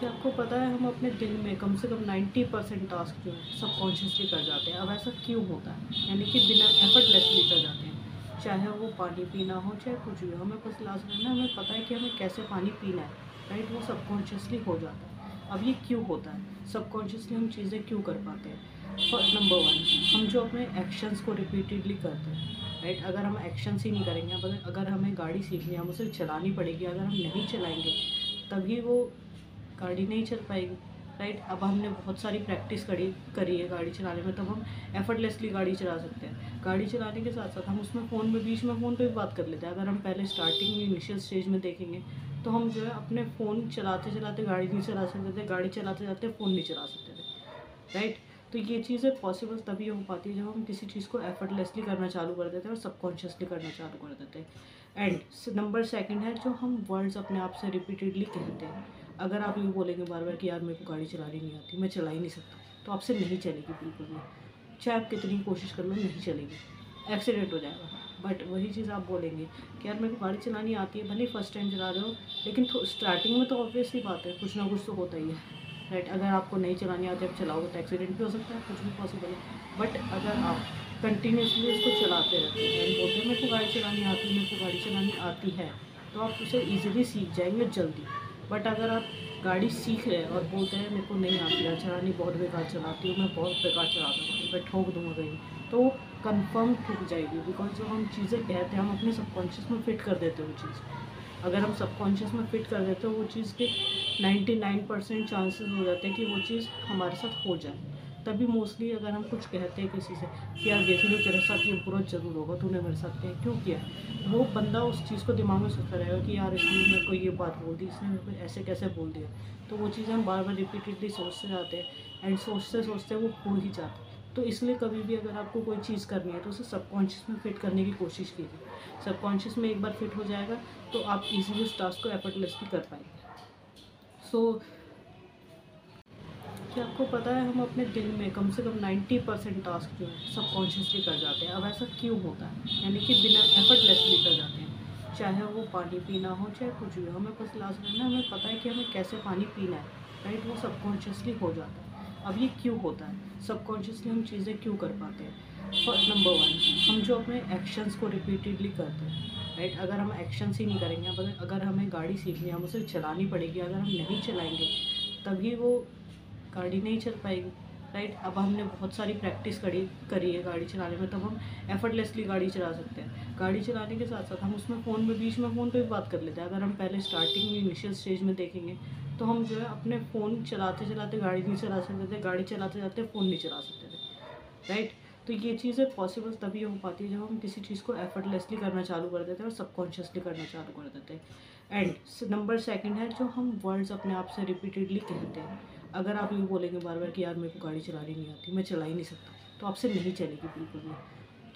कि आपको पता है, हम अपने दिन में कम से कम 90 परसेंट टास्क जो है सबकॉन्शियसली कर जाते हैं। अब ऐसा क्यों होता है? यानी कि बिना एफर्टलेसली कर जाते हैं। चाहे वो पानी पीना हो, चाहे कुछ भी हो, हमें बस लास्ट में ना, हमें पता है कि हमें कैसे पानी पीना है राइट वो सबकॉन्शियसली हो जाता है। अब ये क्यों होता है? सबकॉन्शियसली हम चीज़ें क्यों कर पाते हैं? फ़र्स्ट नंबर वन हम जो अपने एक्शंस को रिपीटेडली करते हैं राइट अगर हम एक्शंस ही नहीं करेंगे अगर हमें गाड़ी सीखनी है, हम उसे चलानी पड़ेगी, अगर हम नहीं चलाएँगे, तभी वो गाड़ी नहीं चल पाएगी राइट अब हमने बहुत सारी प्रैक्टिस करी करी है गाड़ी चलाने में, तब हम एफर्टलेसली गाड़ी चला सकते हैं। गाड़ी चलाने के साथ साथ हम उसमें फ़ोन में, बीच में फ़ोन पे भी बात कर लेते हैं। अगर हम पहले स्टार्टिंग में इनिशियल स्टेज में देखेंगे तो हम जो है अपने फ़ोन चलाते चलाते गाड़ी नहीं चला सकते थे, गाड़ी चलाते चलाते फ़ोन नहीं चला सकते थे राइट तो ये चीज़ें पॉसिबल तभी हो पाती है जब हम किसी चीज़ को एफर्टलेसली करना चालू कर देते हैं और सबकॉन्शियसली करना चालू कर देते हैं। एंड नंबर सेकंड है जो हम वर्ड्स अपने आप से रिपीटेडली कहते हैं। अगर आप यूँ बोलेंगे बार बार कि यार मेरे को गाड़ी चलानी नहीं आती, मैं चला ही नहीं सकता तो आपसे नहीं चलेगी बिल्कुल भी। चाहे आप कितनी कोशिश कर लो, नहीं चलेगी एक्सीडेंट हो जाएगा। बट वही चीज़ आप बोलेंगे कि यार मेरे को गाड़ी चलानी आती है, भले फ़र्स्ट टाइम चला रहे हो, लेकिन स्टार्टिंग में तो ऑब्वियसली बात है, कुछ ना कुछ तो होता ही है। राइट अगर आपको नहीं चलानी आती, आप चलाओगे तो एक्सीडेंट भी हो सकता है, कुछ भी पॉसिबल है। बट अगर आप कंटिन्यूसली उसको चलाते रहते हैं बोलते हैं, मेरे को गाड़ी चलानी आती है, मेरे को गाड़ी चलानी आती है तो आप उसे ईजिली सीख जाएँगे जल्दी। बट अगर आप गाड़ी सीख रहे हैं और बोलते हैं, मेरे को नहीं आती है चलानी बहुत बेकार चलाती हूँ, मैं बहुत बेकार चलाता हूँ, मैं ठोक दूँगा कहीं। तो कन्फर्म ठुक जाएगी बिकॉज़ जो हम चीज़ें कहते हैं, हम अपने सबकॉन्शियस में फिट कर देते हैं वो चीज़। अगर हम सबकॉन्शियस में फिट कर देते हैं, वो चीज़ के 99 परसेंट चांसेज हो जाते हैं कि वो चीज़ हमारे साथ हो जाए। तभी मोस्टली अगर हम कुछ कहते हैं किसी से कि यार देख लो तेरे साथ ये बुरा ज़रूर होगा तूने मेरे साथ क्या क्यों किया वो बंदा उस चीज़ को दिमाग में सोचता रहेगा कि यार इसने मेरे को ये बात बोल दी इसने मेरे को ऐसे कैसे बोल दिया। तो वो चीज़ें हम बार बार रिपीटेडली सोचते जाते हैं एंड सोचते सोचते वो हो ही जाते तो इसलिए कभी भी अगर आपको कोई चीज़ करनी है तो उसे सबकॉन्शियस में फिट करने की कोशिश कीजिए। सबकॉन्शियस में एक बार फिट हो जाएगा तो आप इजीली उस टास्क को एफर्टलेसली कर पाएँगे। सो so, कि आपको पता है हम अपने दिन में कम से कम 90 परसेंट टास्क जो है, सबकॉन्शियसली कर जाते हैं। अब ऐसा क्यों होता है? यानी कि बिना एफर्टलेसली कर जाते हैं। चाहे वो पानी पीना हो, चाहे कुछ भी हमें बस लास्ट में ना हमें पता है कि हमें कैसे पानी पीना है राइट वो सबकॉन्शियसली हो जाता है। अब ये क्यों होता है? सबकॉन्शियसली हम चीज़ें क्यों कर पाते हैं? फ़र्स्ट नंबर वन हम जो अपने एक्शंस को रिपीटेडली करते हैं राइट अगर हम एक्शंस ही नहीं करेंगे अगर हमें गाड़ी सीखनी है, हम उसे चलानी पड़ेगी, अगर हम नहीं चलाएँगे, तभी वो गाड़ी नहीं चल पाएगी राइट अब हमने बहुत सारी प्रैक्टिस करी करी है गाड़ी चलाने में, तब हम एफर्टलेसली गाड़ी चला सकते हैं। गाड़ी चलाने के साथ साथ हम उसमें फ़ोन में, बीच में फ़ोन पे भी बात कर लेते हैं। अगर हम पहले स्टार्टिंग में इनिशियल स्टेज में देखेंगे तो हम जो है अपने फ़ोन चलाते चलाते गाड़ी नहीं चला सकते थे, गाड़ी चलाते चलाते फ़ोन नहीं चला सकते थे राइट तो ये चीज़ें पॉसिबल तभी हो पाती है जब हम किसी चीज़ को एफर्टलेसली करना चालू कर देते हैं और सबकॉन्शियसली करना चालू कर देते हैं। एंड नंबर सेकंड है जो हम वर्ड्स अपने आप से रिपीटेडली कहते हैं। अगर आप यूँ बोलेंगे बार बार कि यार मेरे को गाड़ी चलानी नहीं आती, मैं चला ही नहीं सकता तो आपसे नहीं चलेगी बिल्कुल भी।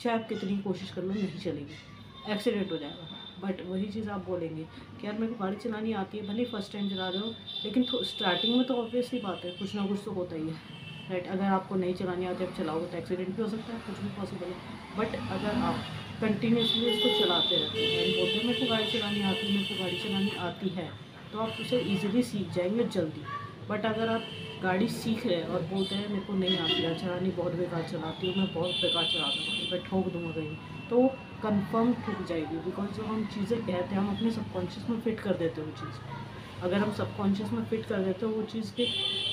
चाहे आप कितनी कोशिश कर लो, नहीं चलेगी। एक्सीडेंट हो जाएगा। बट वही चीज़ आप बोलेंगे कि यार मेरे को गाड़ी चलानी आती है, भले फ़र्स्ट टाइम चला रहे हो, लेकिन स्टार्टिंग में तो ऑब्वियसली बात है, कुछ ना कुछ तो होता ही है। राइट अगर आपको नहीं चलानी आती, आप चलाओगे तो एक्सीडेंट भी हो सकता है, कुछ भी पॉसिबल है। बट अगर आप कंटिन्यूसली इसको चलाते रहते हैं बोलते हैं, मेरे को गाड़ी चलानी आती है, मेरे को गाड़ी चलानी आती है तो आप उसे ईजिली सीख जाएँगे जल्दी। बट अगर आप गाड़ी सीख रहे हैं और बोलते हैं, मेरे को नहीं आती है चलानी बहुत बेकार चलाती हूँ, मैं बहुत बेकार चलाता हूँ, मैं ठोक दूँगा कहीं तो कंफर्म ठुक जाएगी। बिकॉज़ जो हम चीज़ें कहते हैं, हम अपने सबकॉन्शियस में फिट कर देते हैं वो चीज़। अगर हम सबकॉन्शियस में फिट कर देते हैं, वो चीज़ के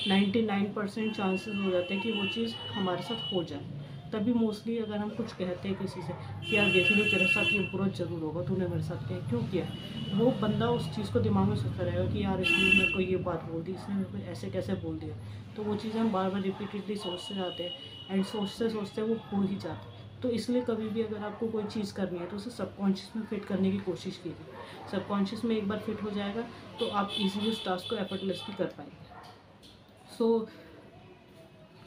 99 परसेंट चांसेस हो जाते हैं कि वो चीज़ हमारे साथ हो जाए। तभी मोस्टली अगर हम कुछ कहते हैं किसी से कि यार देख लो तेरे साथ ये बुरा ज़रूर होगा तूने मेरे साथ क्या क्यों किया वो बंदा उस चीज़ को दिमाग में सोचता रहेगा कि यार इसने मेरे को ये बात बोल दी इसने मेरे को ऐसे कैसे बोल दिया? तो वो चीज़ें हम बार बार रिपीटेडली सोचते जाते हैं एंड सोचते सोचते वो हो ही जाते हैं। तो इसलिए कभी भी अगर आपको कोई चीज़ करनी है तो उसे सबकॉन्शियस में फिट करने की कोशिश कीजिए। सबकॉन्शियस में एक बार फिट हो जाएगा तो आप इजीली उस टास्क को एफर्टलेसली कर पाएँगे। सो so,